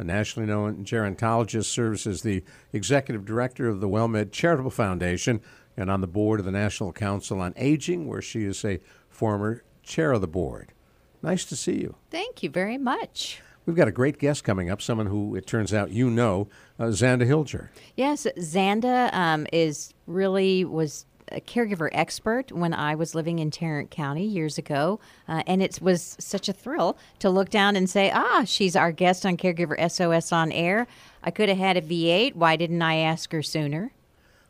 a nationally known gerontologist, serves as the executive director of the WellMed Charitable Foundation and on the board of the National Council on Aging, where she is a former chair of the board. Nice to see you. Thank you very much. We've got a great guest coming up, someone who it turns out you know, uh, Zanda Hilger. Yes, Zanda um, is really was a caregiver expert when I was living in Tarrant County years ago. Uh, and it was such a thrill to look down and say, ah, she's our guest on Caregiver SOS on air. I could have had a V8. Why didn't I ask her sooner?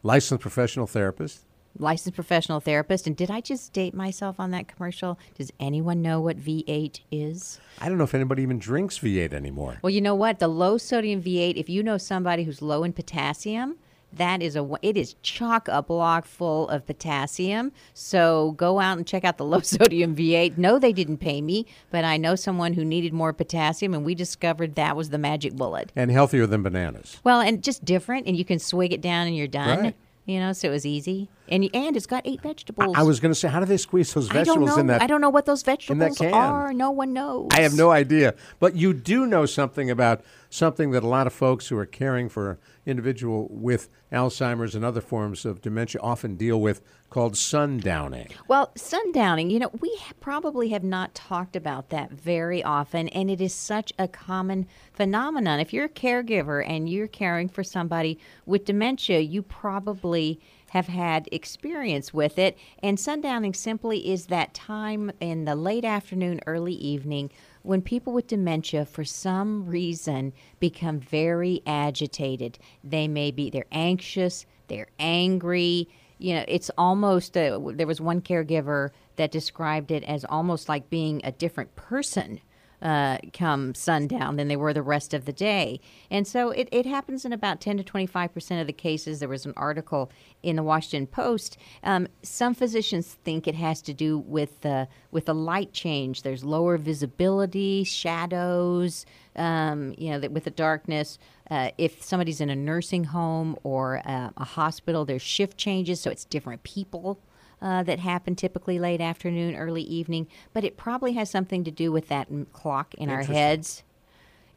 Licensed professional therapist. Licensed professional therapist. And did I just date myself on that commercial? Does anyone know what V8 is? I don't know if anybody even drinks V8 anymore. Well, you know what? The low sodium V8, if you know somebody who's low in potassium, that is a it is chock a block full of potassium. So go out and check out the low sodium V8. No, they didn't pay me, but I know someone who needed more potassium, and we discovered that was the magic bullet. And healthier than bananas. Well, and just different, and you can swig it down and you're done. Right. You know, so it was easy, and and it's got eight vegetables. I, I was going to say, how do they squeeze those vegetables in that? I don't know what those vegetables are. No one knows. I have no idea, but you do know something about something that a lot of folks who are caring for individual with Alzheimer's and other forms of dementia often deal with called sundowning. Well, sundowning, you know, we probably have not talked about that very often, and it is such a common phenomenon. If you're a caregiver and you're caring for somebody with dementia, you probably have had experience with it. And sundowning simply is that time in the late afternoon, early evening when people with dementia for some reason become very agitated they may be they're anxious they're angry you know it's almost a, there was one caregiver that described it as almost like being a different person uh, come sundown than they were the rest of the day. And so it, it happens in about 10 to 25% of the cases. There was an article in the Washington Post. Um, some physicians think it has to do with the, with the light change. There's lower visibility, shadows, um, you know, with the darkness. Uh, if somebody's in a nursing home or uh, a hospital, there's shift changes, so it's different people uh, that happen typically late afternoon, early evening, but it probably has something to do with that clock in our heads.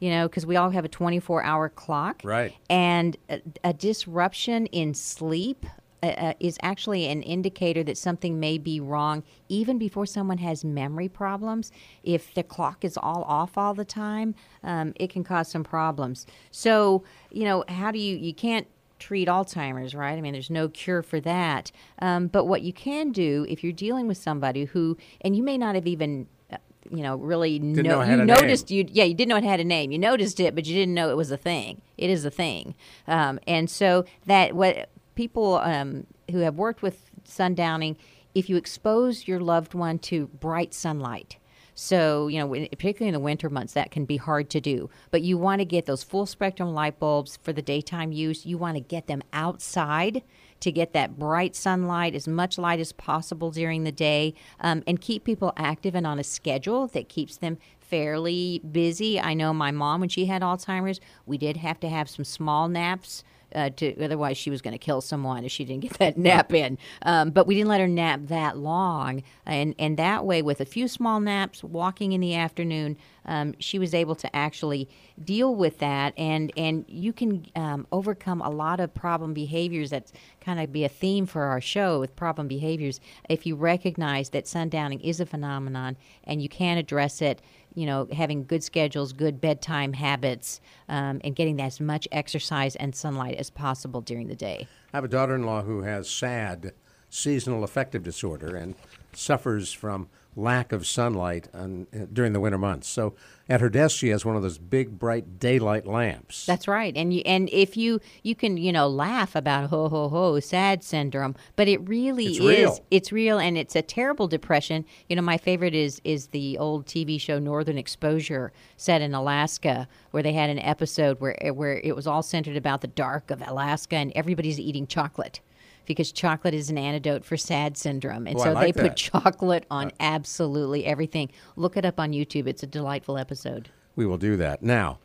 You know, because we all have a 24 hour clock. Right. And a, a disruption in sleep uh, uh, is actually an indicator that something may be wrong even before someone has memory problems. If the clock is all off all the time, um, it can cause some problems. So, you know, how do you, you can't treat Alzheimer's, right? I mean, there's no cure for that. Um, but what you can do if you're dealing with somebody who, and you may not have even uh, you know, really know, know you noticed you yeah, you didn't know it had a name. You noticed it, but you didn't know it was a thing. It is a thing. Um, and so that what people um, who have worked with sundowning, if you expose your loved one to bright sunlight, so, you know, particularly in the winter months, that can be hard to do. But you want to get those full spectrum light bulbs for the daytime use. You want to get them outside to get that bright sunlight, as much light as possible during the day, um, and keep people active and on a schedule that keeps them fairly busy. I know my mom, when she had Alzheimer's, we did have to have some small naps uh, to otherwise she was going to kill someone if she didn't get that nap in. Um, but we didn't let her nap that long, and and that way, with a few small naps, walking in the afternoon, um, she was able to actually deal with that, and and you can um, overcome a lot of problem behaviors. That's kind of be a theme for our show with problem behaviors. If you recognize that sundowning is a phenomenon and you can address it you know, having good schedules, good bedtime habits, um, and getting as much exercise and sunlight as possible during the day. I have a daughter in law who has SAD, seasonal affective disorder, and suffers from lack of sunlight on, uh, during the winter months. So at her desk, she has one of those big, bright daylight lamps. That's right. And you and if you you can, you know, laugh about ho ho ho sad syndrome, but it really It's is real. it's real and it's a terrible depression. You know, my favorite is is the old TV show Northern Exposure set in Alaska where they had an episode where where it was all centered about the dark of Alaska and everybody's eating chocolate. Because chocolate is an antidote for sad syndrome. And Oh, so like they that. put chocolate on uh, absolutely everything. Look it up on YouTube. It's a delightful episode. We will do that. Now,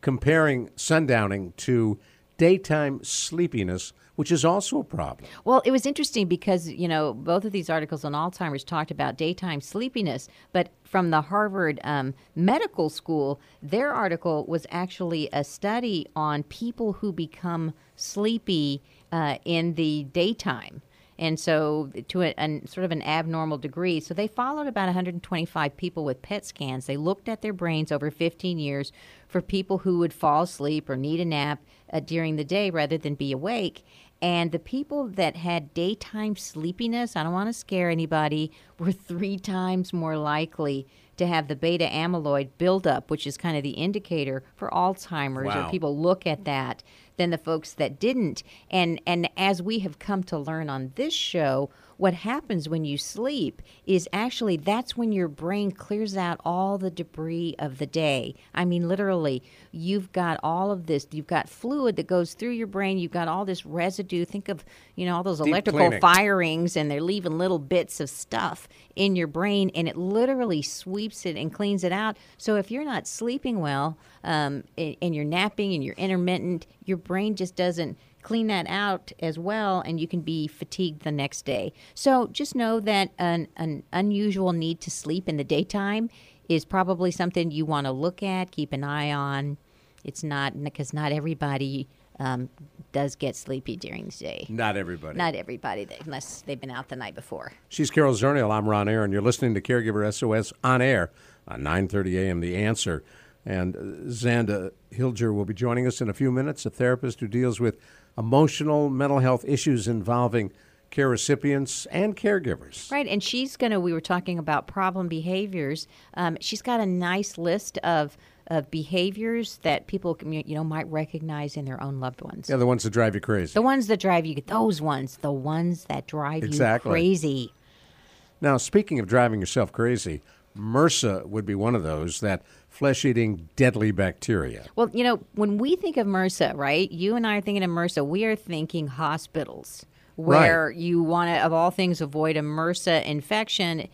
comparing sundowning to daytime sleepiness, which is also a problem. Well, it was interesting because, you know, both of these articles on Alzheimer's talked about daytime sleepiness, but from the Harvard um, Medical School, their article was actually a study on people who become sleepy uh, in the daytime. And so, to a, an sort of an abnormal degree. So, they followed about 125 people with PET scans. They looked at their brains over 15 years for people who would fall asleep or need a nap uh, during the day rather than be awake. And the people that had daytime sleepiness, I don't want to scare anybody, were three times more likely to have the beta amyloid buildup, which is kind of the indicator for Alzheimer's, Wow. or people look at that, than the folks that didn't. And and as we have come to learn on this show, what happens when you sleep is actually that's when your brain clears out all the debris of the day. I mean, literally, you've got all of this. You've got fluid that goes through your brain. You've got all this residue. Think of you know all those electrical cleaning. firings, and they're leaving little bits of stuff in your brain, and it literally sweeps it and cleans it out. So if you're not sleeping well, um, and, and you're napping and you're intermittent, your brain just doesn't clean that out as well, and you can be fatigued the next day. So just know that an, an unusual need to sleep in the daytime is probably something you want to look at, keep an eye on. It's not because not everybody um, does get sleepy during the day. Not everybody. Not everybody, unless they've been out the night before. She's Carol Zernial. I'm Ron Aaron. And you're listening to Caregiver SOS on air on 9:30 a.m. The Answer, and uh, Zanda Hilger will be joining us in a few minutes. A therapist who deals with emotional mental health issues involving care recipients and caregivers. Right, and she's going to, we were talking about problem behaviors. Um, she's got a nice list of, of behaviors that people, you know, might recognize in their own loved ones. Yeah, the ones that drive you crazy. The ones that drive you, those ones, the ones that drive Exactly. you crazy. Now, speaking of driving yourself crazy, MRSA would be one of those that flesh-eating deadly bacteria. Well, you know, when we think of MRSA, right? You and I are thinking of MRSA. We are thinking hospitals, where you want to, of all things, avoid a MRSA infection.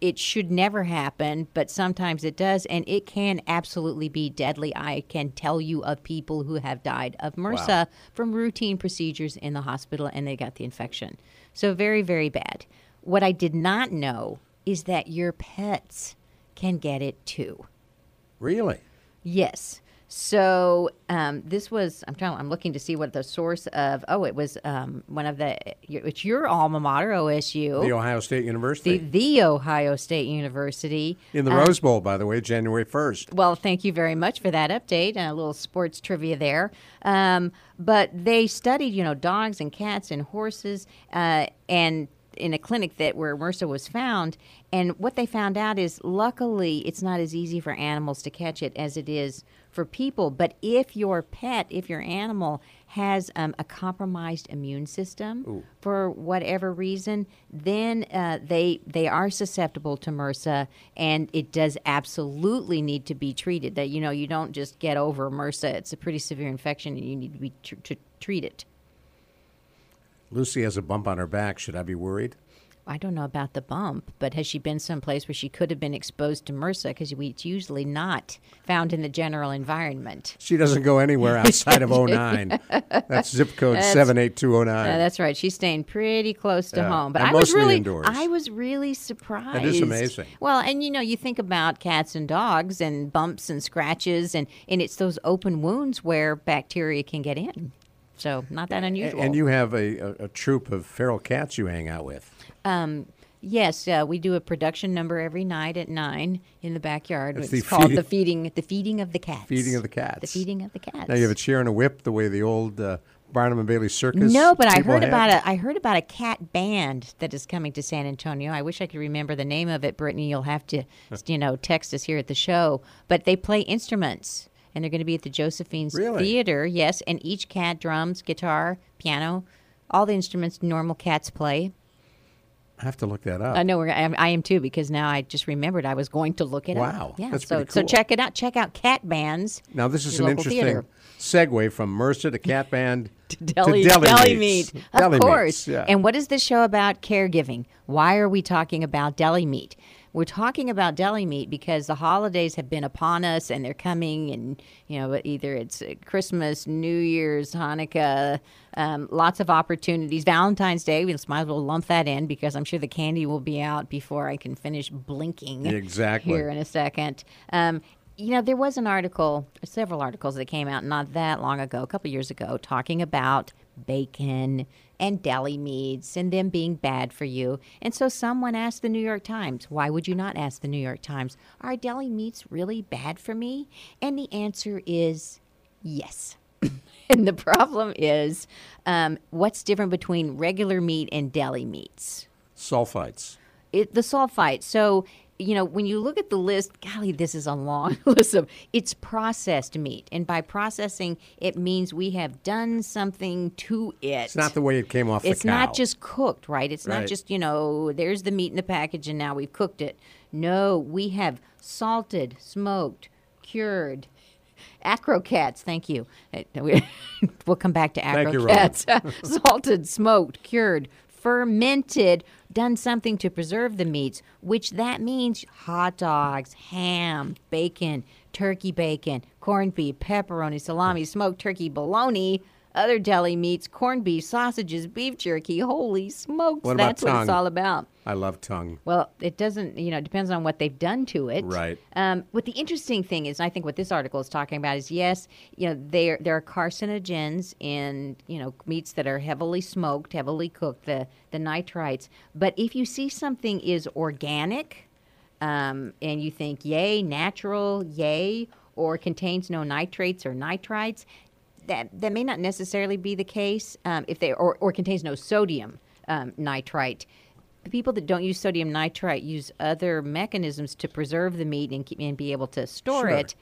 It should never happen, but sometimes it does, and it can absolutely be deadly. I can tell you of people who have died of MRSA from routine procedures in the hospital, and they got the infection. So very, very bad. What I did not know is that your pets can get it too. Really? Yes. So um, this was I'm trying I'm looking to see what the source of oh it was um, one of the it's your alma mater OSU The Ohio State the, University. the Ohio State University in the Um, Rose Bowl, by the way, January 1st. well, thank you very much for that update. And a little sports trivia there. Um, but they studied, you know, dogs and cats and horses, uh, and in a clinic that where MRSA was found. And what they found out is, luckily, it's not as easy for animals to catch it as it is for people. But if your pet, if your animal has um, a compromised immune system for whatever reason, then uh, they they are susceptible to MRSA, and it does absolutely need to be treated. That you know you don't just get over MRSA; it's a pretty severe infection, and you need to be tr- tr- treat it. Lucy has a bump on her back. Should I be worried? I don't know about the bump, but has she been someplace where she could have been exposed to MRSA? Because it's usually not found in the general environment. She doesn't go anywhere outside of 09. That's zip code That's- 78209. Uh, that's right. She's staying pretty close to Yeah. home. But I was really, indoors. I was really surprised. That is amazing. Well, and you know, you think about cats and dogs and bumps and scratches, and and it's those open wounds where bacteria can get in. So not that unusual. and you have a, a, a troop of feral cats you hang out with. Um, yes, uh, we do a production number every night at nine in the backyard. It's it's the called feeding- the feeding, the feeding of the cats. Feeding of the cats. The feeding of the cats. Now you have a chair and a whip the way the old uh, Barnum and Bailey Circus? No, but I people heard had? about a I heard about a cat band that is coming to San Antonio. I wish I could remember the name of it, Brittany. You'll have to, you know, text us here at the show. But they play instruments, and they're going to be at the Josephine's Really? Theater. Yes, and each cat drums, guitar, piano, all the instruments normal cats play. I have to look that up. I know we're, I, am, I am too because now I just remembered I was going to look it up. Wow, Yeah. that's so pretty so check it out. Check out cat bands. Now this is an interesting theater. segue from MRSA to Cat Band to deli, deli, deli meats. meat. Deli of course. meats, yeah. And what is this show about caregiving? Why are we talking about deli meat? We're talking about deli meat because the holidays have been upon us and they're coming, and you know, either it's Christmas, New Year's, Hanukkah, um, lots of opportunities. Valentine's Day, we just might as well lump that in because I'm sure the candy will be out before I can finish blinking. Exactly. Here in a second. Um, you know, there was an article, several articles that came out not that long ago, a couple years ago, talking about bacon and deli meats and them being bad for you. And so someone asked the New York Times, why would you not ask the New York Times, are deli meats really bad for me? And the answer is yes. and the problem is, um, what's different between regular meat and deli meats? Sulfites. it, the sulfite. So, you know, when you look at the list, golly, this is a long list of it's processed meat. And by processing, it means we have done something to it. It's not the way it came off It's not just cooked, right? It's Right. not just, you know, there's the meat in the package and now we've cooked it. No, we have salted, smoked, cured. Acrocats, thank you. We- We'll come back to Thank you, acrocats. Salted, smoked, cured, fermented, done something to preserve the meats, which that means hot dogs, ham, bacon, turkey bacon, corned beef, pepperoni, salami, smoked turkey, bologna, other deli meats, corned beef, sausages, beef jerky. Holy smokes, What that's what it's all about. I love tongue. Well, it doesn't, you know, it depends on what they've done to it. Right. Um, what the interesting thing is, I think what this article is talking about is yes, you know, there there are carcinogens in you know meats that are heavily smoked, heavily cooked, the the nitrites. But if you see something is organic, um, and you think yay, natural, yay, or contains no nitrates or nitrites, that that may not necessarily be the case. Um, if they or, or contains no sodium um, nitrite. The people that don't use sodium nitrite use other mechanisms to preserve the meat and, keep, and be able to store Sure. it.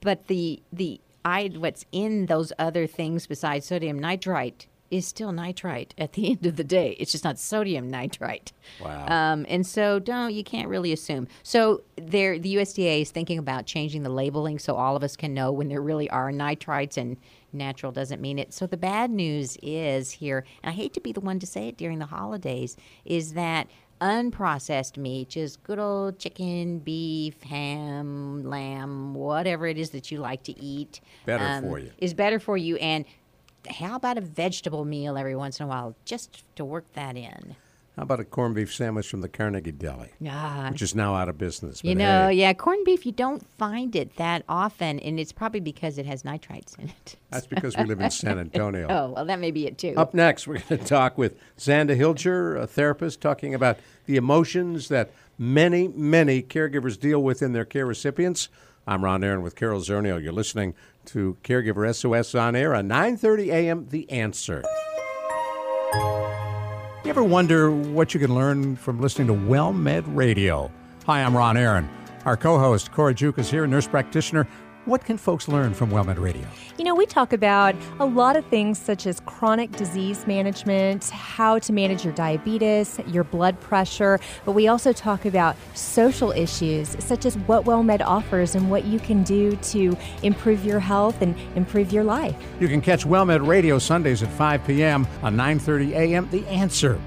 But the the I what's in those other things besides sodium nitrite is still nitrite at the end of the day. It's just not sodium nitrite. Wow. Um, and so don't you can't really assume. So there the USDA is thinking about changing the labeling so all of us can know when there really are nitrites and natural doesn't mean it. So the bad news is here, and I hate to be the one to say it during the holidays, is that unprocessed meat, just good old chicken, beef, ham, lamb, whatever it is that you like to eat, um, Better for you. Is better for you and how about a vegetable meal every once in a while just to work that in? How about a corned beef sandwich from the Carnegie Deli, Ah, which is now out of business? you know, hey, yeah, corned beef, you don't find it that often, and it's probably because it has nitrites in it. that's because we live in San Antonio. Oh, well, that may be it too. Up next, we're going to talk with Zanda Hilger, a therapist, talking about the emotions that many, many caregivers deal with in their care recipients. I'm Ron Aaron with Carol Zernial. You're listening to Caregiver SOS on air on 9:30 a.m. The Answer. You ever wonder what you can learn from listening to WellMed Radio? Hi, I'm Ron Aaron. Our co-host Cora Juke is here, nurse practitioner. What can folks learn from WellMed Radio? You know, we talk about a lot of things such as chronic disease management, how to manage your diabetes, your blood pressure, but we also talk about social issues such as what WellMed offers and what you can do to improve your health and improve your life. You can catch WellMed Radio Sundays at 5 p.m. on 9:30 a.m. The Answer.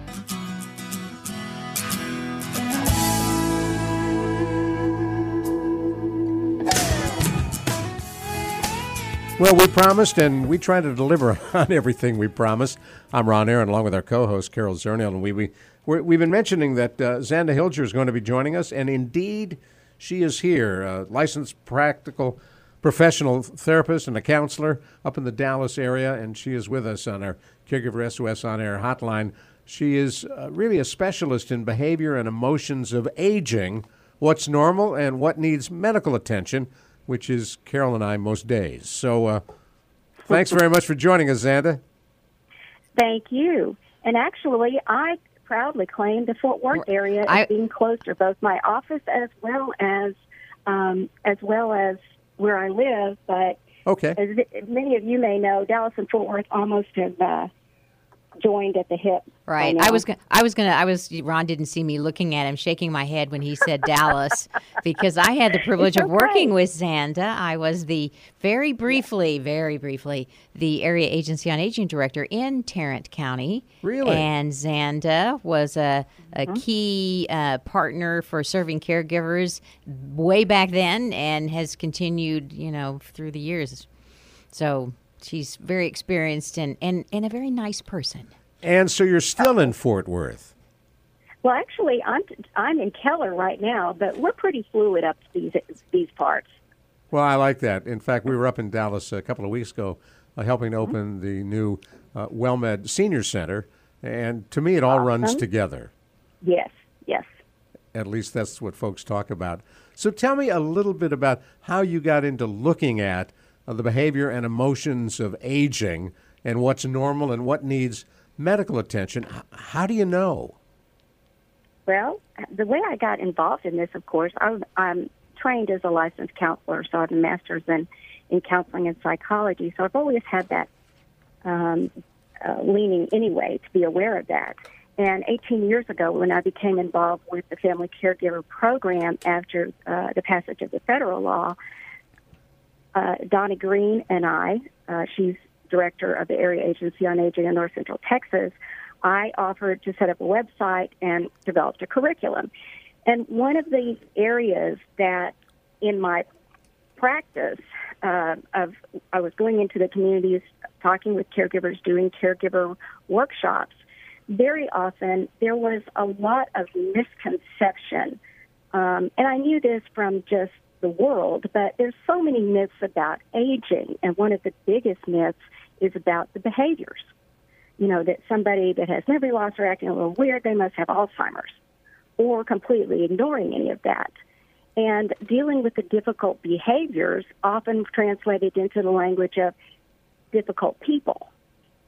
Well, we promised, and we try to deliver on everything we promised. I'm Ron Aaron, along with our co-host Carol Zernial, and we, we we're, we've been mentioning that uh, Zanda Hilger is going to be joining us, and indeed, she is here, a licensed practical professional therapist and a counselor up in the Dallas area, and she is with us on our Caregiver SOS on Air hotline. She is uh, really a specialist in behavior and emotions of aging, what's normal and what needs medical attention, which is Carol and I most days. So, uh, thanks very much for joining us, Zanda. Thank you. And actually, I proudly claim the Fort Worth area I- as being closer, both my office as well as um, as well as where I live. But Okay. as many of you may know, Dallas and Fort Worth almost have uh, joined at the hip. Right. I was. go- I was gonna. I was. Ron didn't see me looking at him, shaking my head when he said Dallas, because I had the privilege of working with Zanda. I was the very briefly, very briefly, the area agency on aging director in Tarrant County. Really? And Zanda was a a Mm-hmm. key uh, partner for serving caregivers way back then, and has continued, you know, through the years. So she's very experienced and and, and a very nice person. And so you're still in Fort Worth. Well, actually, I'm I'm in Keller right now, but we're pretty fluid up these these parts. Well, I like that. In fact, we were up in Dallas a couple of weeks ago uh, helping to open the new uh, WellMed Senior Center. And to me, it all runs together. Yes, yes. At least that's what folks talk about. So tell me a little bit about how you got into looking at the behavior and emotions of aging and what's normal and what needs medical attention. How do you know? Well, the way I got involved in this, of course, I'm, I'm trained as a licensed counselor, so I have a master's in, in counseling and psychology. So I've always had that um, uh, leaning anyway to be aware of that. And 18 years ago, when I became involved with the Family Caregiver Program after uh, the passage of the federal law, uh, Doni Green and I, uh, she's director of the Area Agency on Aging in North Central Texas, I offered to set up a website and developed a curriculum. And one of the areas that in my practice uh, of I was going into the communities, talking with caregivers, doing caregiver workshops. Very often there was a lot of misconception, um, and I knew this from just the world. But there's so many myths about aging, and one of the biggest myths is about the behaviors. You know that somebody that has memory loss or acting a little weird, they must have Alzheimer's, or completely ignoring any of that and dealing with the difficult behaviors often translated into the language of difficult people.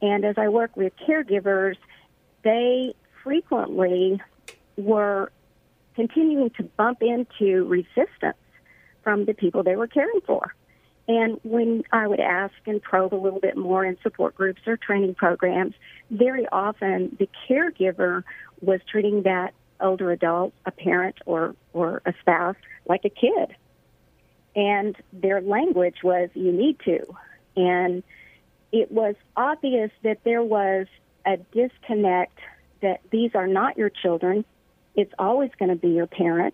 And as I work with caregivers, they frequently were continuing to bump into resistance from the people they were caring for. And when I would ask and probe a little bit more in support groups or training programs, very often the caregiver was treating that older adult, a parent or, or a spouse, like a kid. And their language was, you need to. And it was obvious that there was a disconnect that these are not your children. It's always going to be your parent.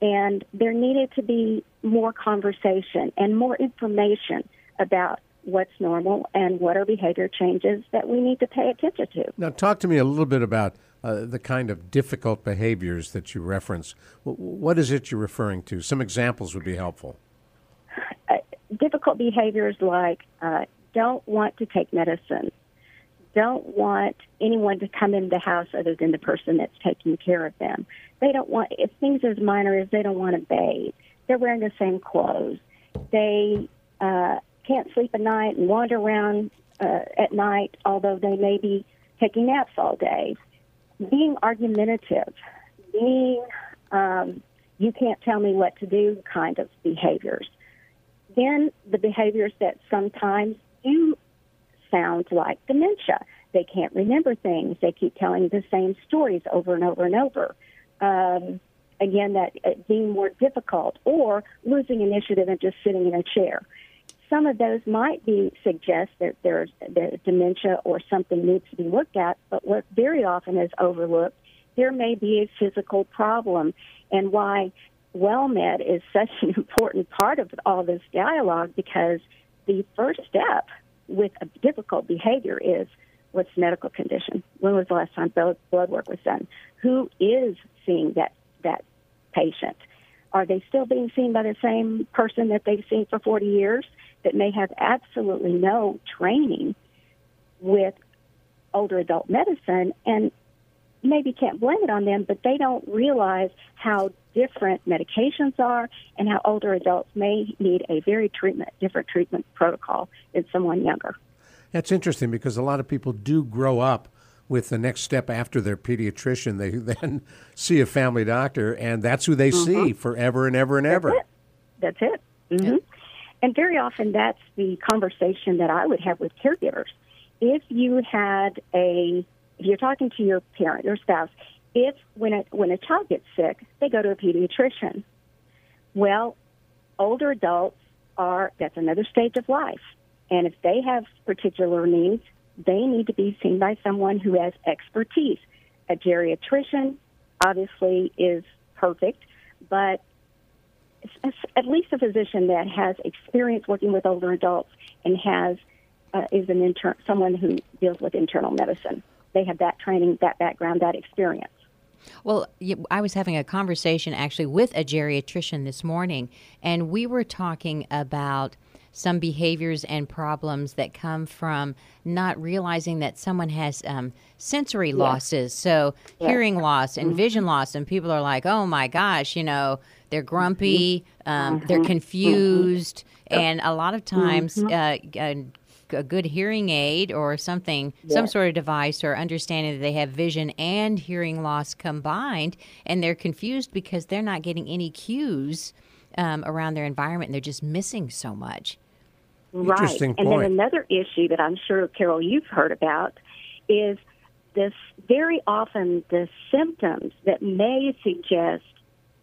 And there needed to be more conversation and more information about what's normal and what are behavior changes that we need to pay attention to. Now, talk to me a little bit about uh, the kind of difficult behaviors that you reference. W- what is it you're referring to? Some examples would be helpful. Uh, difficult behaviors like uh, don't want to take medicine, don't want anyone to come in the house other than the person that's taking care of them. They don't want if things as minor as they don't want to bathe. They're wearing the same clothes. They uh, can't sleep at night and wander around uh, at night, although they may be taking naps all day. Being argumentative, being um, you can't tell me what to do kind of behaviors. Then the behaviors that sometimes do sound like dementia. They can't remember things. They keep telling the same stories over and over and over. Um, again, that uh, being more difficult or losing initiative and just sitting in a chair. Some of those might be suggest that there's that dementia or something needs to be looked at, but what very often is overlooked, there may be a physical problem, and why WellMed is such an important part of all this dialogue because the first step with a difficult behavior is what's the medical condition? When was the last time blood blood work was done? Who is seeing that that patient? Are they still being seen by the same person that they've seen for 40 years that may have absolutely no training with older adult medicine and maybe can't blame it on them, but they don't realize how different medications are and how older adults may need a very treatment different treatment protocol than someone younger. That's interesting because a lot of people do grow up with the next step after their pediatrician. They then see a family doctor, and that's who they mm-hmm. see forever and ever and ever. That's it. That's it. Mm-hmm. And very often, that's the conversation that I would have with caregivers. If you had a, if you're talking to your parent or spouse, if when a when a child gets sick, they go to a pediatrician. Well, older adults are that's another stage of life, and if they have particular needs, they need to be seen by someone who has expertise. A geriatrician obviously is perfect, but at least a physician that has experience working with older adults and has uh, is an intern someone who deals with internal medicine. They have that training, that background, that experience. Well, I was having a conversation actually with a geriatrician this morning, and we were talking about some behaviors and problems that come from not realizing that someone has um, sensory losses. So, hearing loss and mm-hmm. vision loss, and people are like, oh my gosh, you know, they're grumpy, mm-hmm. um, they're mm-hmm. confused, mm-hmm. and a lot of times, mm-hmm. A good hearing aid or something, yes. some sort of device, or understanding that they have vision and hearing loss combined, and they're confused because they're not getting any cues um, around their environment, and they're just missing so much. Right. And then another issue that I'm sure, Carol, you've heard about is this very often the symptoms that may suggest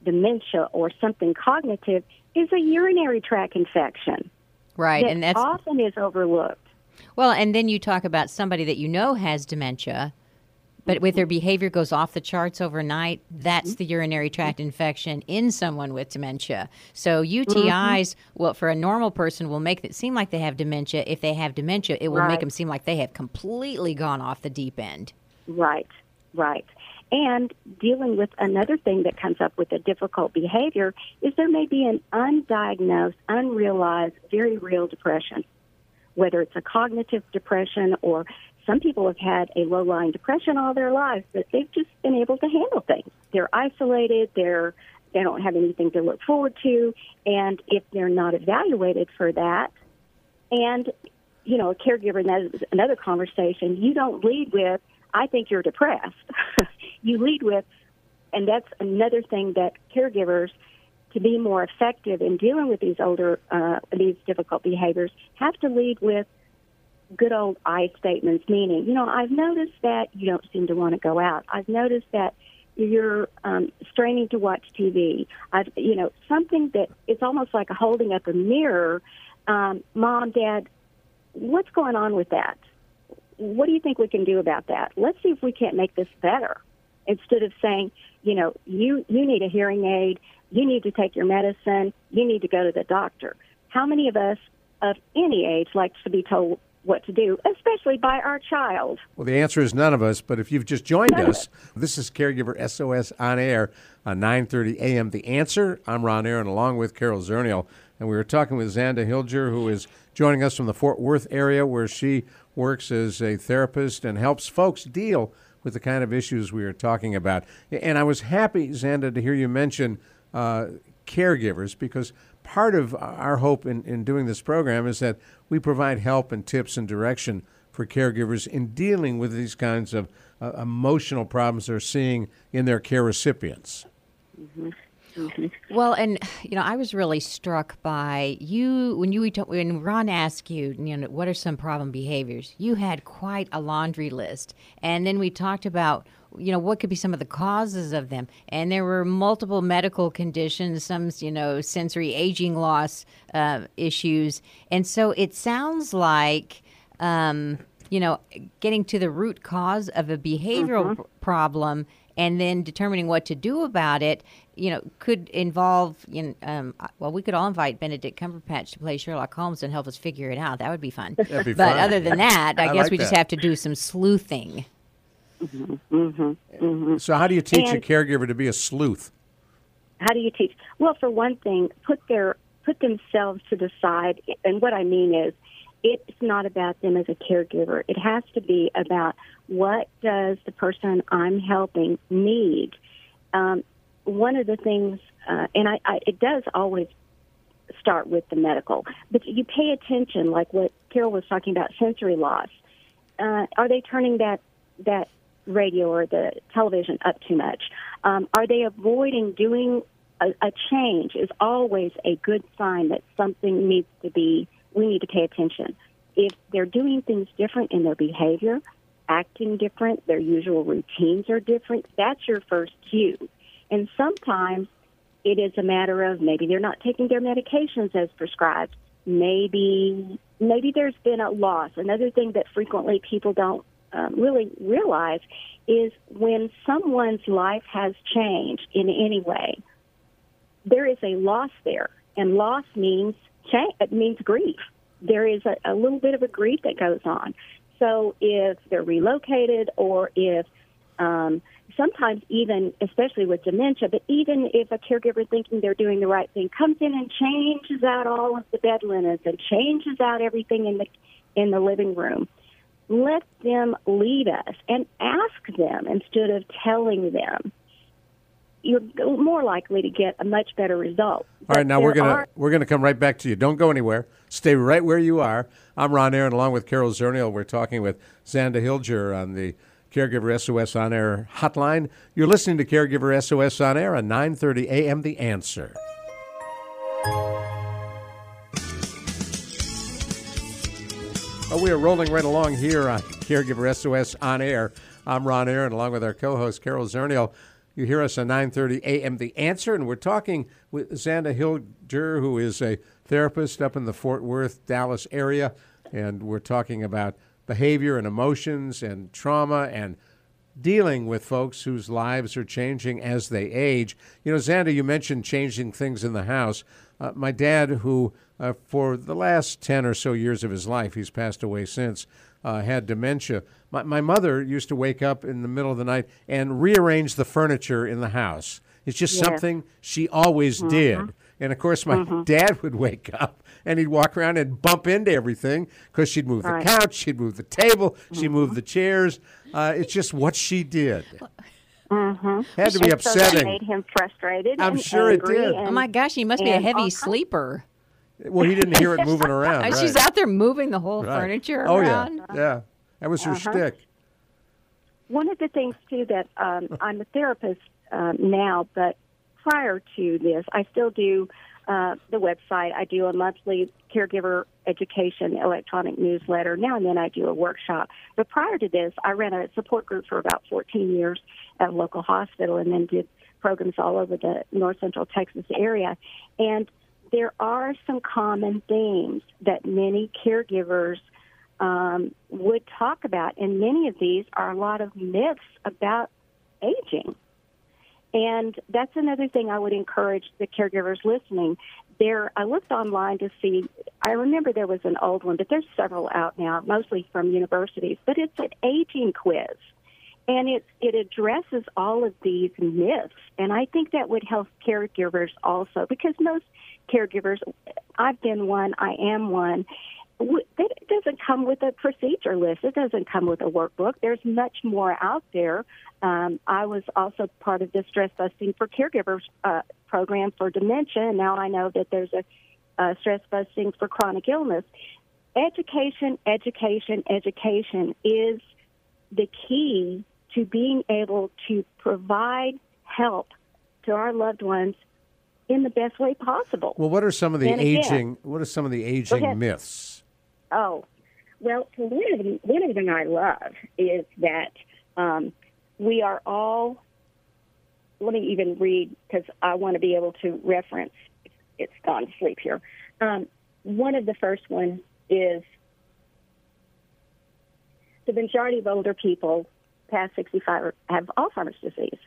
dementia or something cognitive is a urinary tract infection. Right, and that's often is overlooked. Well, and then you talk about somebody that you know has dementia, but with their behavior goes off the charts overnight, that's mm-hmm. the urinary tract infection in someone with dementia. So UTIs, mm-hmm. well, for a normal person, will make it seem like they have dementia. If they have dementia, it will right. make them seem like they have completely gone off the deep end. Right, right. And dealing with another thing that comes up with a difficult behavior is there may be an undiagnosed, unrealized, very real depression, whether it's a cognitive depression or some people have had a low lying depression all their lives, but they've just been able to handle things. They're isolated, they're they don't have anything to look forward to, and if they're not evaluated for that, and you know, a caregiver, and that is another conversation, you don't lead with, I think you're depressed. you lead with, and that's another thing that caregivers, to be more effective in dealing with these older, uh, these difficult behaviors, have to lead with good old I statements, meaning, you know, I've noticed that you don't seem to want to go out. I've noticed that you're um, straining to watch TV. I've, you know, something that it's almost like holding up a mirror. Um, Mom, Dad, what's going on with that? What do you think we can do about that? Let's see if we can't make this better. Instead of saying, you know, you you need a hearing aid, you need to take your medicine, you need to go to the doctor. How many of us of any age likes to be told what to do, especially by our child? Well, the answer is none of us. But if you've just joined none us, this is Caregiver SOS on air on 9:30 a.m. The Answer. I'm Ron Aaron, along with Carol Zernial, and we were talking with Zanda Hilger, who is joining us from the Fort Worth area, where she works as a therapist and helps folks deal with the kind of issues we are talking about. And I was happy, Zanda, to hear you mention uh, caregivers because part of our hope in, in doing this program is that we provide help and tips and direction for caregivers in dealing with these kinds of uh, emotional problems they're seeing in their care recipients. Mm-hmm. Well, and you know, I was really struck by you when you when Ron asked you, you know, what are some problem behaviors? You had quite a laundry list, and then we talked about you know what could be some of the causes of them and there were multiple medical conditions some you know sensory aging loss uh, issues and so it sounds like um, you know getting to the root cause of a behavioral mm-hmm. problem and then determining what to do about it you know could involve you know, um, well we could all invite benedict cumberbatch to play sherlock holmes and help us figure it out that would be fun be but fun. other than that i, I guess like we that. just have to do some sleuthing Mm-hmm, mm-hmm. So, how do you teach And- a caregiver to be a sleuth? How do you teach? Well, for one thing, put their put themselves to the side. And what I mean is, it's not about them as a caregiver. It has to be about what does the person I'm helping need. Um, one of the things, uh, and I, I, it does always start with the medical, but you pay attention, like what Carol was talking about sensory loss. Uh, are they turning that that radio or the television up too much? Um, are they avoiding doing a, a change? Is always a good sign that something needs to be. We need to pay attention. If they're doing things different in their behavior, acting different, their usual routines are different, that's your first cue. And sometimes it is a matter of maybe they're not taking their medications as prescribed. Maybe maybe there's been a loss. Another thing that frequently people don't um, really realize is when someone's life has changed in any way, there is a loss there, and loss means change. It means grief. There is a, a little bit of a grief that goes on. So if they're relocated, or if um, sometimes even, especially with dementia, but even if a caregiver thinking they're doing the right thing comes in and changes out all of the bed linens and changes out everything in the in the living room, let them lead us and ask them instead of telling them. You're more likely to get a much better result. All right, now we're gonna are, we're gonna come right back to you. Don't go anywhere. Stay right where you are. I'm Ron Aaron, along with Carol Zernial. We're talking with Zanda Hilger on the Caregiver SOS on Air hotline. You're listening to Caregiver SOS on Air on 9:30 a.m. The Answer. Oh, we are rolling right along here on Caregiver SOS on Air. I'm Ron Aaron, along with our co-host Carol Zernial. You hear us at 9:30 a.m. The Answer, and we're talking with Zanda Hilger, who is a therapist up in the Fort Worth, Dallas area, and we're talking about behavior and emotions and trauma and dealing with folks whose lives are changing as they age. You know, Zanda, you mentioned changing things in the house. Uh, my dad, who uh, for the last 10 or so years of his life, he's passed away since, uh, had dementia. My, my mother used to wake up in the middle of the night and rearrange the furniture in the house. It's just yes. something she always mm-hmm. did. And of course, my mm-hmm. dad would wake up and he'd walk around and bump into everything because she'd move right. the couch, she'd move the table, mm-hmm. she'd move the chairs. Uh, it's just what she did. Mm-hmm. Had to be upsetting. So made him frustrated. I'm sure it did. oh my gosh, he must be a heavy sleeper. Well, he didn't hear it moving around. right. She's out there moving the whole right. furniture oh, around. yeah, yeah. That was her uh-huh. shtick. One of the things too that um, I'm a therapist um, now, but prior to this, I still do uh, the website. I do a monthly caregiver education electronic newsletter. Now and then I do a workshop. But prior to this, I ran a support group for about 14 years at a local hospital and then did programs all over the north central Texas area. And there are some common themes that many caregivers um, would talk about, and many of these are a lot of myths about aging. And that's another thing I would encourage the caregivers listening. There, I looked online to see. I remember there was an old one, but there's several out now, mostly from universities. But it's an aging quiz, and it it addresses all of these myths. And I think that would help caregivers also, because most caregivers, I've been one, I am one, it doesn't come with a procedure list. It doesn't come with a workbook. There's much more out there. Um, I was also part of the stress busting for caregivers uh, program for dementia, and now I know that there's a, a stress busting for chronic illness. Education, education, education is the key to being able to provide help to our loved ones in the best way possible. Well, what are some of the and aging? Again, what are some of the aging myths? Oh, well, one of them, one of them I love is that um, we are all. Let me even read because I want to be able to reference. It's gone to sleep here. Um, one of the first ones is the majority of older people past 65 have Alzheimer's disease.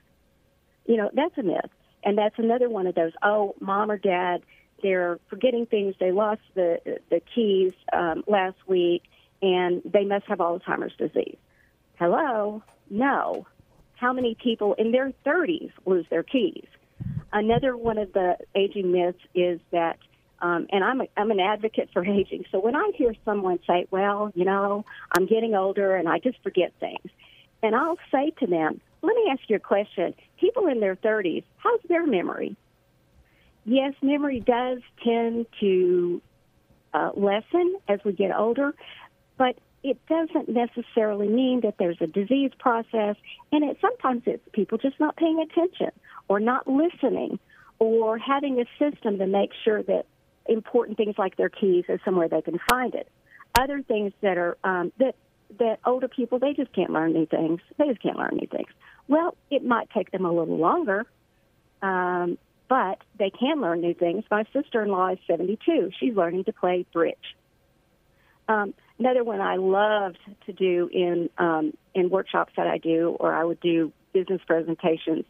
You know, that's a myth. And that's another one of those, oh, mom or dad they're forgetting things. They lost the the keys um, last week, and they must have Alzheimer's disease. Hello, no. How many people in their 30s lose their keys? Another one of the aging myths is that, um, and I'm a, I'm an advocate for aging. So when I hear someone say, "Well, you know, I'm getting older and I just forget things," and I'll say to them, "Let me ask you a question. People in their 30s, how's their memory?" yes, memory does tend to uh, lessen as we get older, but it doesn't necessarily mean that there's a disease process, and it sometimes it's people just not paying attention or not listening or having a system to make sure that important things like their keys is somewhere they can find it. Other things that are um, that that older people they just can't learn new things. They just can't learn new things. Well, it might take them a little longer, um, but they can learn new things. My sister-in-law is 72. She's learning to play bridge. Um, another one I loved to do in um, in workshops that I do, or I would do business presentations.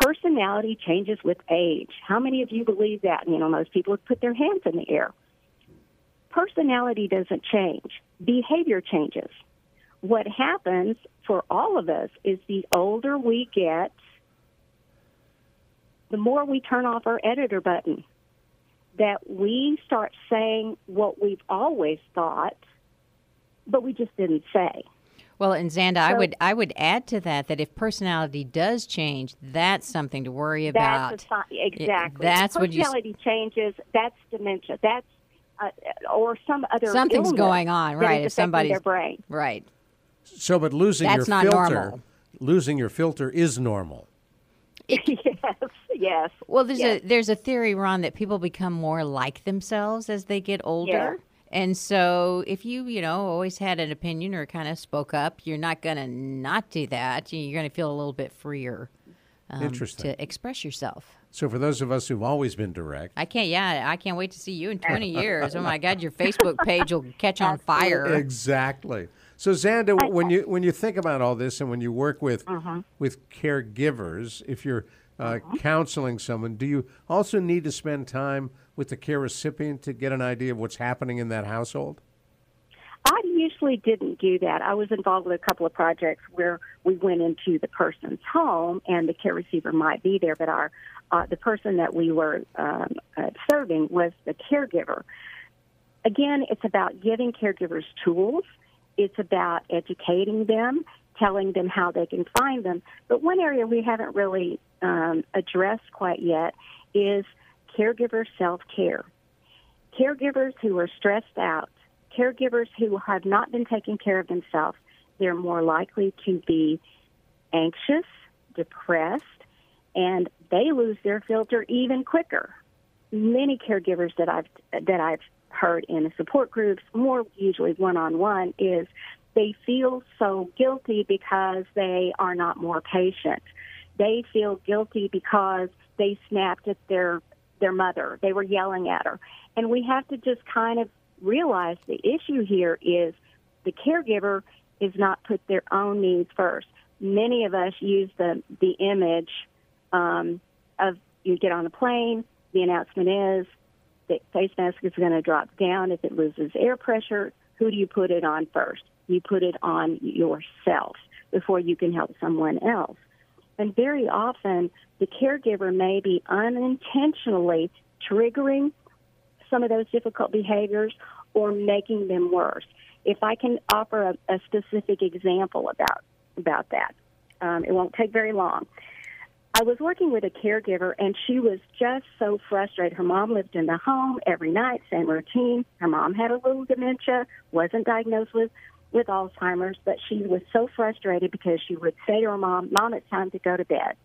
Personality changes with age. How many of you believe that? You know, most people would put their hands in the air. Personality doesn't change. Behavior changes. What happens for all of us is the older we get, the more we turn off our editor button that we start saying what we've always thought, but we just didn't say. Well, and Zanda, so, I would I would add to that that if personality does change, that's something to worry about. That's a, exactly. It, that's what personality changes. That's dementia. That's uh, or some other something's going on, right? If somebody's their brain, right. So, but losing that's your not filter, normal. losing your filter is normal. yes, yes. Well, there's yes. a there's a theory, Ron, that people become more like themselves as they get older. Yeah. And so, if you, you know, always had an opinion or kind of spoke up, you're not going to not do that. You're going to feel a little bit freer um, Interesting. to express yourself. So, for those of us who've always been direct, I can't, yeah, I can't wait to see you in 20 years. Oh my God, your Facebook page will catch on fire. Exactly. So, Zanda, when you when you think about all this, and when you work with uh-huh. with caregivers, if you're uh, counseling someone, do you also need to spend time with the care recipient to get an idea of what's happening in that household? I usually didn't do that. I was involved with a couple of projects where we went into the person's home and the care receiver might be there, but our uh, the person that we were um, uh, serving was the caregiver. Again, it's about giving caregivers tools. It's about educating them, telling them how they can find them. But one area we haven't really um, addressed quite yet is caregiver self care. Caregivers who are stressed out, caregivers who have not been taking care of themselves, they're more likely to be anxious, depressed, and they lose their filter even quicker. Many caregivers that I've that I've heard in support groups, more usually one on one, is they feel so guilty because they are not more patient. They feel guilty because they snapped at their their mother. They were yelling at her. And we have to just kind of realize the issue here is the caregiver is not put their own needs first. Many of us use the the image um, of you get on a plane, the announcement is the face mask is going to drop down if it loses air pressure. Who do you put it on first? You put it on yourself before you can help someone else. And very often, the caregiver may be unintentionally triggering some of those difficult behaviors or making them worse. If I can offer a, a specific example about about that, um, it won't take very long. I was working with a caregiver, and she was just so frustrated. Her mom lived in the home every night, same routine. Her mom had a little dementia, wasn't diagnosed with with Alzheimer's, but she was so frustrated because she would say to her mom, Mom, it's time to go to bed.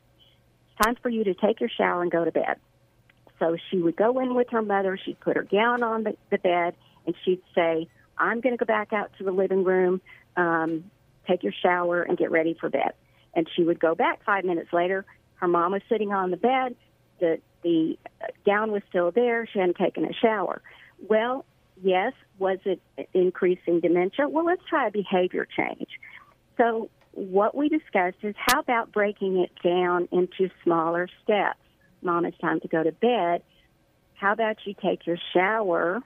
It's time for you to take your shower and go to bed. So she would go in with her mother, she'd put her gown on the, the bed, and she'd say, I'm going to go back out to the living room, um, take your shower, and get ready for bed. And she would go back five minutes later. Her mom was sitting on the bed. The, the gown was still there. She hadn't taken a shower. Well, yes, was it increasing dementia? Well, let's try a behavior change. So, what we discussed is how about breaking it down into smaller steps? Mom, it's time to go to bed. How about you take your shower?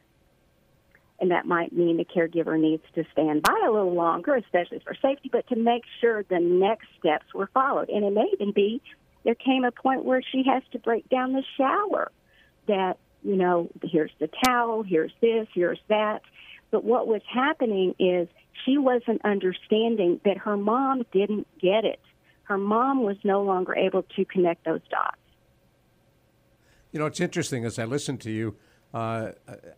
And that might mean the caregiver needs to stand by a little longer, especially for safety, but to make sure the next steps were followed. And it may even be there came a point where she has to break down the shower that you know, here's the towel, here's this, here's that. But what was happening is she wasn't understanding that her mom didn't get it. Her mom was no longer able to connect those dots. You know, it's interesting as I listen to you. Uh,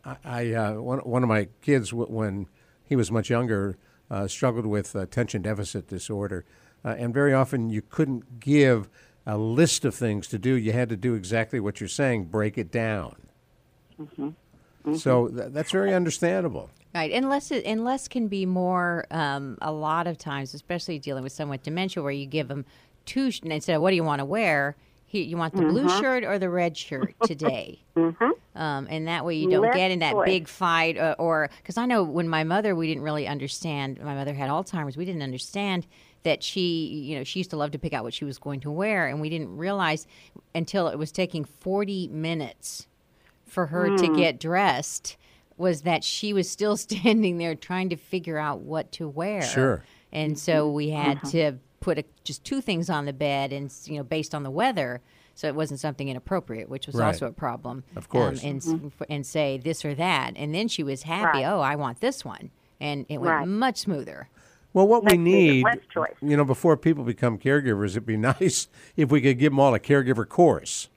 I, I uh, one, one of my kids, when he was much younger, uh, struggled with attention deficit disorder. Uh, and very often you couldn't give a list of things to do. You had to do exactly what you're saying, break it down. Mm-hmm. Mm-hmm. So th- that's very understandable. Right, and less and less can be more. Um, a lot of times, especially dealing with someone with dementia, where you give them two sh- instead of what do you want to wear, he, you want the blue Mm-hmm. shirt or the red shirt today, Mhm. um, and that way you don't Less get in that choice. big fight. Uh, or because I know when my mother, we didn't really understand. My mother had Alzheimer's. We didn't understand that she, you know, she used to love to pick out what she was going to wear, and we didn't realize until it was taking forty minutes for her Hmm. to get dressed was that she was still standing there trying to figure out what to wear. Sure. And so we had Uh-huh. to put a, just two things on the bed and you know based on the weather so it wasn't something inappropriate which was Right. also a problem Of course. um, and s and say this or that and then she was happy Right. oh I want this one and it went Right. much smoother Well, what we need, you know, before people become caregivers, it'd be nice if we could give them all a caregiver course.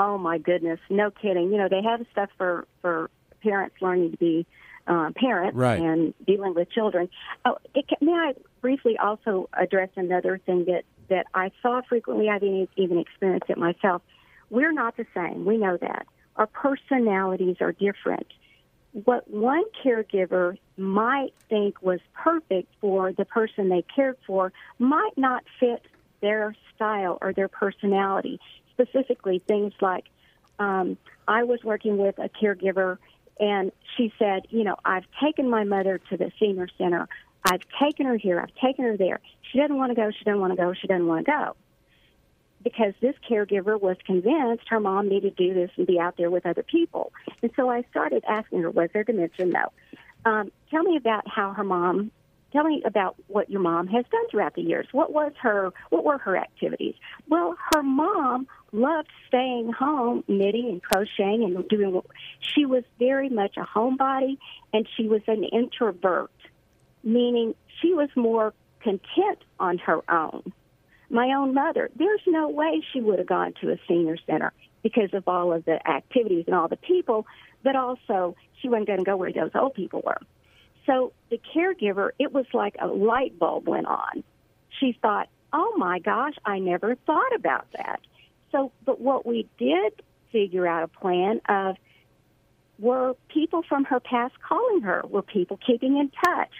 Oh my goodness, no kidding. You know, they have stuff for for parents learning to be uh, parents Right. and dealing with children. Oh, it, can- may I briefly also address another thing that that I saw frequently? I didn't even experience it myself. We're not the same. We know that our personalities are different. What one caregiver might think was perfect for the person they cared for might not fit their style or their personality. Specifically, things like um, I was working with a caregiver, and she said, You know, I've taken my mother to the senior center. I've taken her here. I've taken her there. She doesn't want to go. She doesn't want to go. She doesn't want to go. Because this caregiver was convinced her mom needed to do this and be out there with other people. And so I started asking her, Was there dementia? No. Um, tell me about how her mom tell me about what your mom has done throughout the years. What was her what were her activities? Well, her mom loved staying home, knitting and crocheting and doing she was very much a homebody and she was an introvert, meaning she was more content on her own. My own mother, there's no way she would have gone to a senior center because of all of the activities and all the people, but also she wasn't going to go where those old people were. So the caregiver, it was like a light bulb went on. She thought, oh my gosh, I never thought about that. So, but what we did figure out a plan of were people from her past calling her? Were people keeping in touch?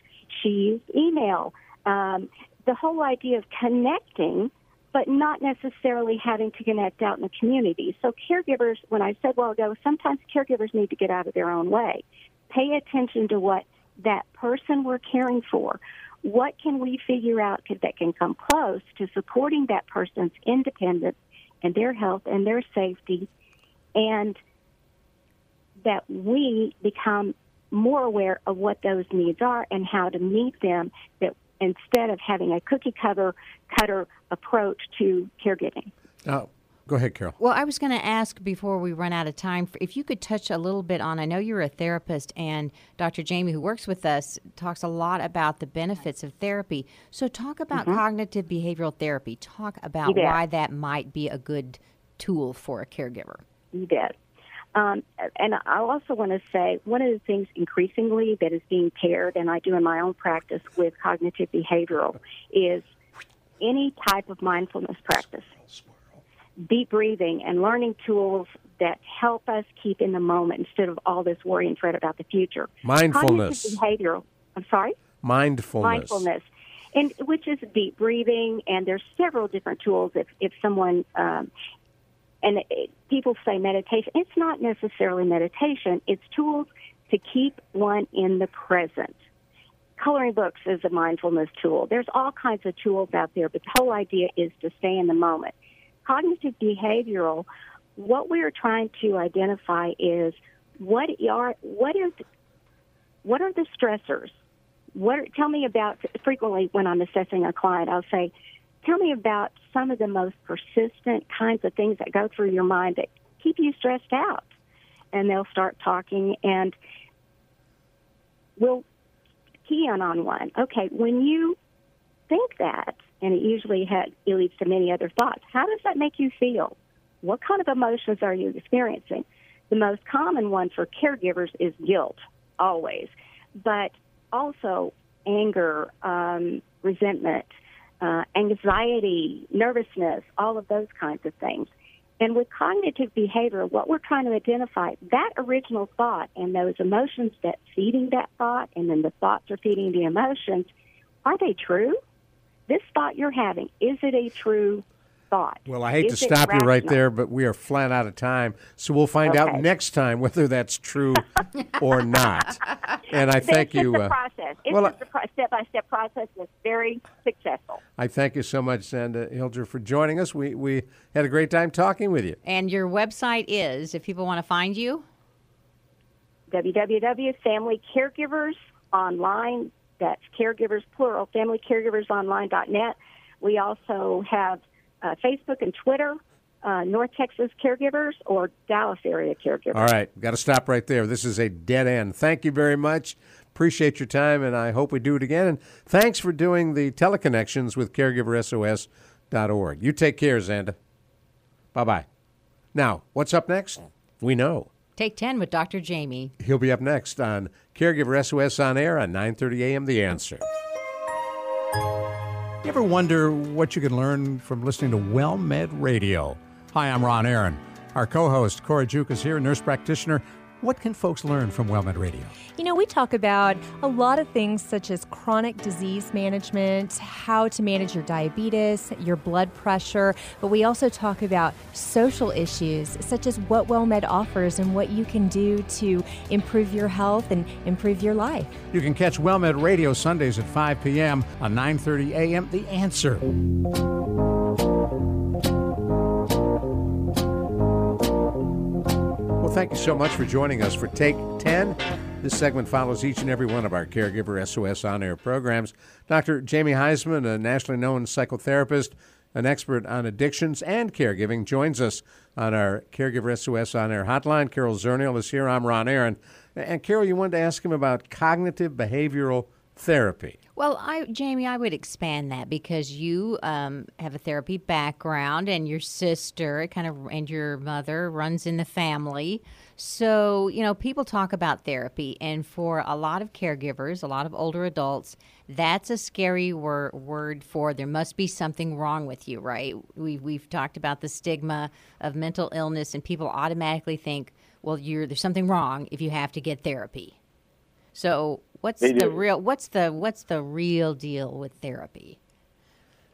She used email. Um, the whole idea of connecting, but not necessarily having to connect out in the community. So, caregivers, when I said a while ago, sometimes caregivers need to get out of their own way. Pay attention to what that person we're caring for. What can we figure out that can come close to supporting that person's independence and their health and their safety, and that we become more aware of what those needs are and how to meet them that instead of having a cookie cutter cutter approach to caregiving. Oh, go ahead, Carol. Well, I was going to ask before we run out of time if you could touch a little bit on. I know you're a therapist, and Dr. Jamie, who works with us, talks a lot about the benefits of therapy. So, talk about mm-hmm. cognitive behavioral therapy. Talk about why that might be a good tool for a caregiver. You bet. Um, and I also want to say one of the things increasingly that is being paired, and I do in my own practice with cognitive behavioral, is any type of mindfulness practice. Deep breathing and learning tools that help us keep in the moment instead of all this worry and fret about the future. Mindfulness. Cognitive behavioral. I'm sorry? Mindfulness. mindfulness, and which is deep breathing. And there's several different tools. If if someone um, and it, people say meditation, it's not necessarily meditation. It's tools to keep one in the present. Coloring books is a mindfulness tool. There's all kinds of tools out there, but the whole idea is to stay in the moment. Cognitive behavioral, what we are trying to identify is what are what is what are the stressors what are, tell me about frequently when I'm assessing a client, I'll say, tell me about some of the most persistent kinds of things that go through your mind that keep you stressed out. And they'll start talking and we'll key in on one. Okay, when you think that, and it usually ha- it leads to many other thoughts, how does that make you feel? What kind of emotions are you experiencing? the most common one for caregivers is guilt, always, but also anger, um, resentment, uh, anxiety, nervousness, all of those kinds of things. And with cognitive behavior, what we're trying to identify, that original thought and those emotions that feeding that thought, and then the thoughts are feeding the emotions, are they true? This thought you're having, is it a true thought? Well, I hate Is to it stop you right there, but we are flat out of time. So we'll find out next time whether that's true or not. And I thank it's just you. a uh, process. It's well, just a step-by-step process that's very successful. I thank you so much, Zanda Hilger, for joining us. We, we had a great time talking with you. And your website is, if people want to find you, www.familycaregiversonline. That's caregivers plural. Familycaregiversonline.net. We also have uh, Facebook and Twitter. Uh, North Texas Caregivers or Dallas area caregivers. All right, got to stop right there. This is a dead end. Thank you very much. Appreciate your time, and I hope we do it again. And thanks for doing the teleconnections with caregiversos.org. You take care, Zanda. Bye bye. Now, what's up next? We know. take 10 with Dr. Jamie. He'll be up next on Caregiver SOS on air on 9:30 a.m. The Answer. Ever wonder what you can learn from listening to WellMed Radio? Hi, I'm Ron Aaron. Our co-host Cora Juke is here, nurse practitioner. What can folks learn from WellMed Radio? You know, we talk about a lot of things such as chronic disease management, how to manage your diabetes, your blood pressure, but we also talk about social issues such as what WellMed offers and what you can do to improve your health and improve your life. You can catch WellMed Radio Sundays at 5 p.m. on 9:30 a.m. The Answer. Thank you so much for joining us for Take 10. This segment follows each and every one of our Caregiver SOS on air programs. Dr. Jamie Huysman, a nationally known psychotherapist, an expert on addictions and caregiving, joins us on our Caregiver SOS on air hotline. Carol Zernial is here. I'm Ron Aaron. And Carol, you wanted to ask him about cognitive behavioral therapy. Well, I, Jamie, I would expand that because you um, have a therapy background, and your sister, kind of, and your mother runs in the family. So, you know, people talk about therapy, and for a lot of caregivers, a lot of older adults, that's a scary wor- word for there must be something wrong with you, right? We, we've talked about the stigma of mental illness, and people automatically think, well, you're, there's something wrong if you have to get therapy. So, what's They the do. real what's the what's the real deal with therapy?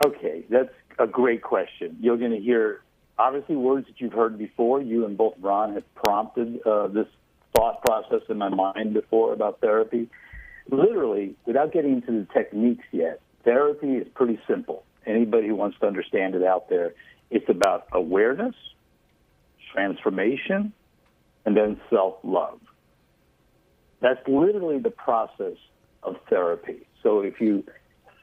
Okay, that's a great question. You're going to hear obviously words that you've heard before. You and both Ron have prompted uh, this thought process in my mind before about therapy. Literally, without getting into the techniques yet, therapy is pretty simple. Anybody who wants to understand it out there, it's about awareness, transformation, and then self love. That's literally the process of therapy. So if you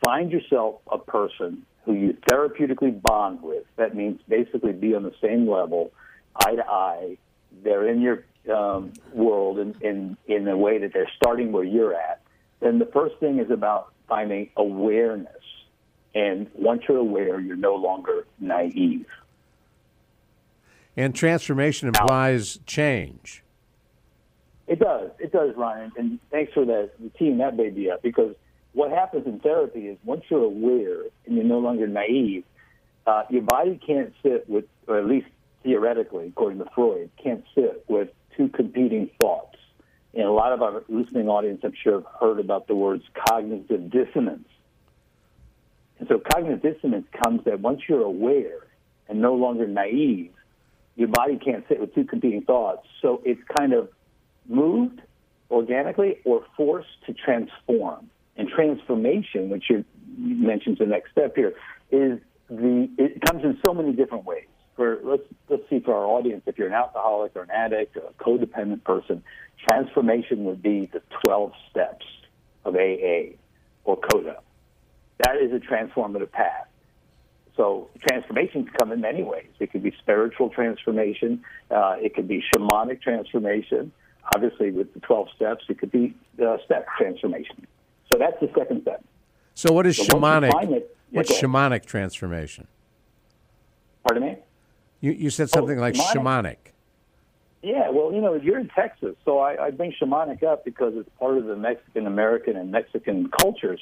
find yourself a person who you therapeutically bond with, that means basically be on the same level, eye to eye. They're in your um, world in, in, in a way that they're starting where you're at. Then the first thing is about finding awareness. And once you're aware, you're no longer naive. And transformation implies change. It does. It does, Ryan. And thanks for that teeing that baby up because what happens in therapy is once you're aware and you're no longer naive, uh, your body can't sit with, or at least theoretically, according to Freud, can't sit with two competing thoughts. And a lot of our listening audience, I'm sure, have heard about the words cognitive dissonance. And so cognitive dissonance comes that once you're aware and no longer naive, your body can't sit with two competing thoughts. So it's kind of moved organically or forced to transform. And transformation, which you mentioned the next step here, is the it comes in so many different ways. For let's let's see for our audience, if you're an alcoholic or an addict or a codependent person, transformation would be the 12 steps of AA or CODA. That is a transformative path. So transformation can come in many ways. It could be spiritual transformation. Uh, it could be shamanic transformation. Obviously, with the 12 steps, it could be uh, step transformation. So that's the second step. So, what is So shamanic? it- What's shamanic transformation? Pardon me? You, you said something like shamanic? shamanic. Yeah, well, you know, you're in Texas, so I, I bring shamanic up because it's part of the Mexican American and Mexican cultures.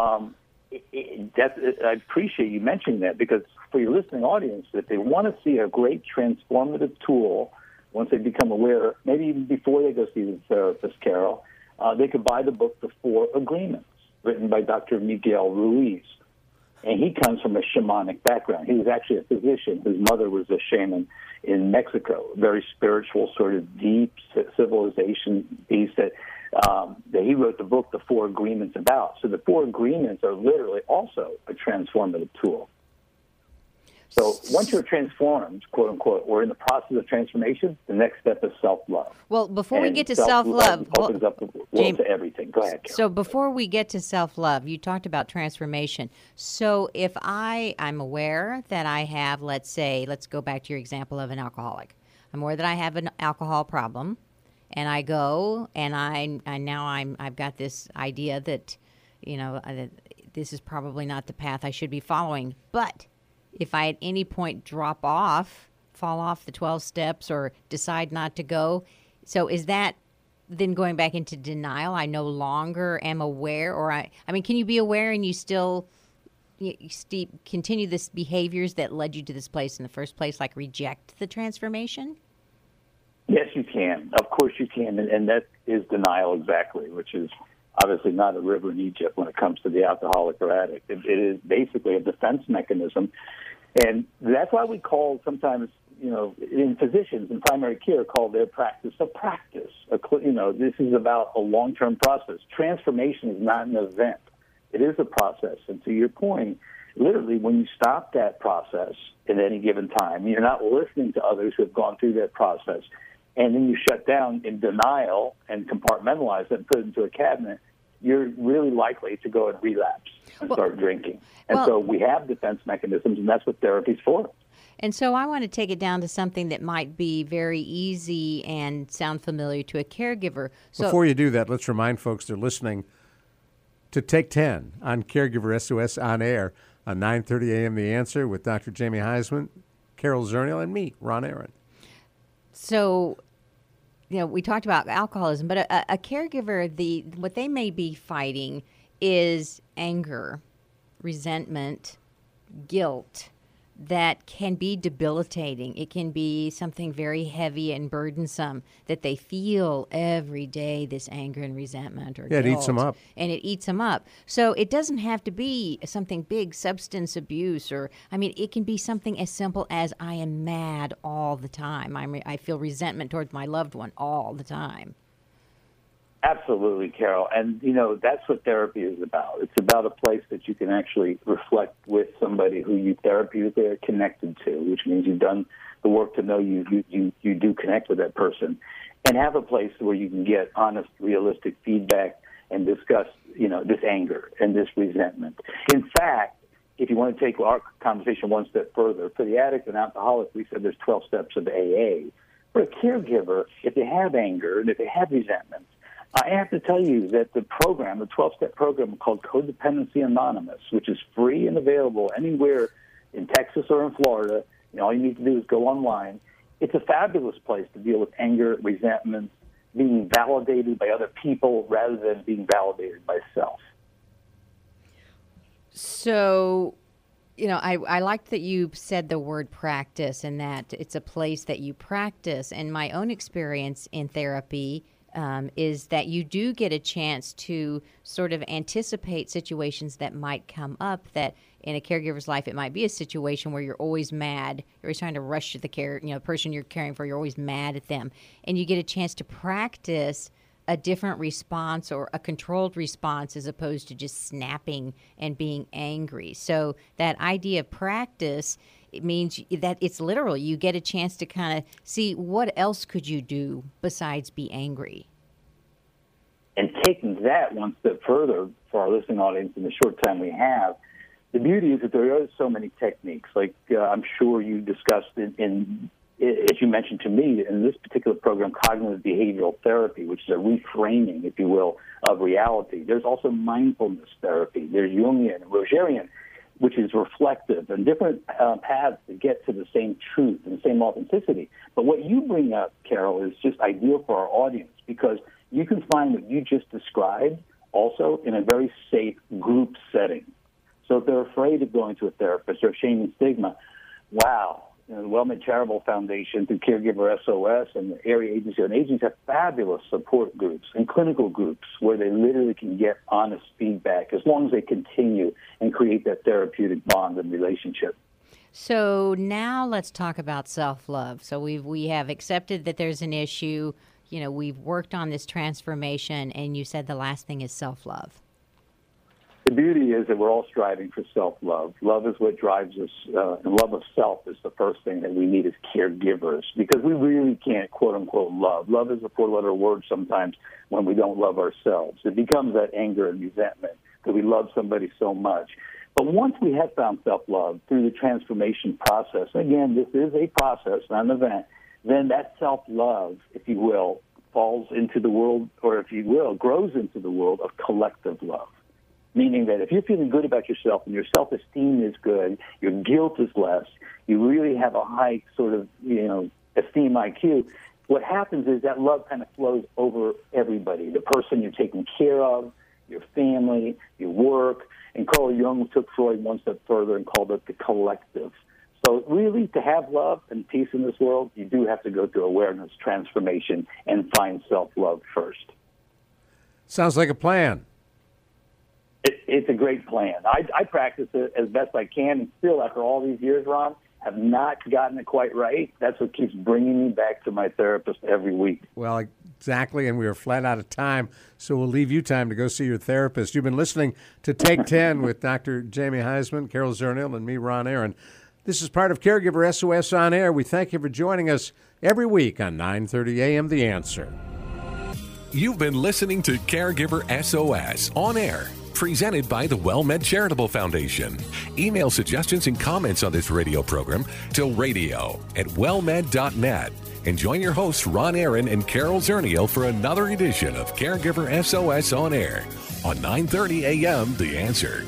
Um, it, it, that's, it, I appreciate you mentioning that because for your listening audience, if they want to see a great transformative tool, once they become aware, maybe even before they go see the therapist, Carol, uh, they could buy the book The Four Agreements, written by Dr. Miguel Ruiz. And he comes from a shamanic background. He was actually a physician. His mother was a shaman in Mexico, very spiritual, sort of deep civilization piece that um, that he wrote the book, The Four Agreements, about. So the Four Agreements are literally also a transformative tool. So once you're transformed, quote unquote, or in the process of transformation, the next step is self love. Well, before and we get to self love, opens well, up the world James, to everything. Go ahead. So before we get to self love, you talked about transformation. So if I I'm aware that I have, let's say, let's go back to your example of an alcoholic. I'm aware that I have an alcohol problem, and I go and I, I now I'm I've got this idea that, you know, that this is probably not the path I should be following, but if I at any point drop off, fall off the 12 steps, or decide not to go. So is that then going back into denial? I no longer am aware, or I, I mean, can you be aware and you still continue this behaviors that led you to this place in the first place, like reject the transformation? Yes, you can. Of course, you can, and, and that is denial exactly, which is obviously not a river in Egypt when it comes to the alcoholic or addict. it, it is basically a defense mechanism. And that's why we call sometimes, you know, in physicians in primary care, call their practice a practice. A, you know, this is about a long term process. Transformation is not an event, it is a process. And to your point, literally, when you stop that process at any given time, you're not listening to others who have gone through that process and then you shut down in denial and compartmentalize it and put it into a cabinet, you're really likely to go and relapse and well, start drinking. And well, so we have defense mechanisms, and that's what therapy's for. And so I want to take it down to something that might be very easy and sound familiar to a caregiver. So Before you do that, let's remind folks they're listening to Take 10 on Caregiver SOS on air on 9:30 a.m. The Answer with Dr. Jamie Huysman, Carol Zernial, and me, Ron Aaron. So, you know, we talked about alcoholism, but a, a caregiver, the what they may be fighting is anger, resentment, guilt, that can be debilitating. It can be something very heavy and burdensome that they feel every day this anger and resentment or yeah, guilt, it eats them up. And it eats them up. So it doesn't have to be something big, substance abuse, or, I mean, it can be something as simple as I am mad all the time. I'm, I feel resentment towards my loved one all the time. Absolutely, Carol. And, you know, that's what therapy is about. It's about a place that you can actually reflect with somebody who you therapeutically are connected to, which means you've done the work to know you, you, you, you do connect with that person, and have a place where you can get honest, realistic feedback and discuss, you know, this anger and this resentment. In fact, if you want to take our conversation one step further, for the addict and alcoholic, we said there's 12 steps of AA. For a caregiver, if they have anger and if they have resentment, I have to tell you that the program, the 12 step program called Codependency Anonymous, which is free and available anywhere in Texas or in Florida, you know, all you need to do is go online. It's a fabulous place to deal with anger, resentment, being validated by other people rather than being validated by self. So, you know, I, I liked that you said the word practice and that it's a place that you practice. And my own experience in therapy um, is that you do get a chance to sort of anticipate situations that might come up that in a caregiver's life it might be a situation where you're always mad. You're always trying to rush to the care you know the person you're caring for you're always mad at them. And you get a chance to practice a different response or a controlled response as opposed to just snapping and being angry. So that idea of practice it means that it's literal. You get a chance to kind of see what else could you do besides be angry. And taking that one step further for our listening audience in the short time we have, the beauty is that there are so many techniques. Like uh, I'm sure you discussed in, in, as you mentioned to me, in this particular program, cognitive behavioral therapy, which is a reframing, if you will, of reality. There's also mindfulness therapy. There's Jungian, Rogerian which is reflective and different uh, paths to get to the same truth and the same authenticity. But what you bring up, Carol, is just ideal for our audience because you can find what you just described also in a very safe group setting. So if they're afraid of going to a therapist or shame and stigma, wow, you know, the WellMed Charitable Foundation through Caregiver SOS and the area agency and agencies have fabulous support groups and clinical groups where they literally can get honest feedback as long as they continue and create that therapeutic bond and relationship. So now let's talk about self-love. So we've we have accepted that there's an issue. You know, we've worked on this transformation, and you said the last thing is self-love beauty is that we're all striving for self-love. Love is what drives us, uh, and love of self is the first thing that we need as caregivers because we really can't quote unquote love. Love is a four-letter word sometimes when we don't love ourselves. It becomes that anger and resentment that we love somebody so much. But once we have found self-love through the transformation process, again, this is a process, not an event, then that self-love, if you will, falls into the world, or if you will, grows into the world of collective love meaning that if you're feeling good about yourself and your self-esteem is good, your guilt is less, you really have a high sort of, you know, esteem IQ, what happens is that love kind of flows over everybody, the person you're taking care of, your family, your work. And Carl Jung took Freud one step further and called it the collective. So really, to have love and peace in this world, you do have to go through awareness, transformation, and find self-love first. Sounds like a plan it, it's a great plan. I, I practice it as best I can, and still, after all these years, Ron, have not gotten it quite right. That's what keeps bringing me back to my therapist every week. Well, exactly, and we are flat out of time, so we'll leave you time to go see your therapist. You've been listening to Take 10 with Dr. Jamie Huysman, Carol Zernial, and me, Ron Aaron. This is part of Caregiver SOS on Air. We thank you for joining us every week on 9:30 a.m. The Answer. You've been listening to Caregiver SOS on air presented by the WellMed Charitable Foundation. Email suggestions and comments on this radio program to radio at wellmed.net. And join your hosts, Ron Aaron and Carol Zernial, for another edition of Caregiver SOS on Air on 9.30 a.m. The Answer.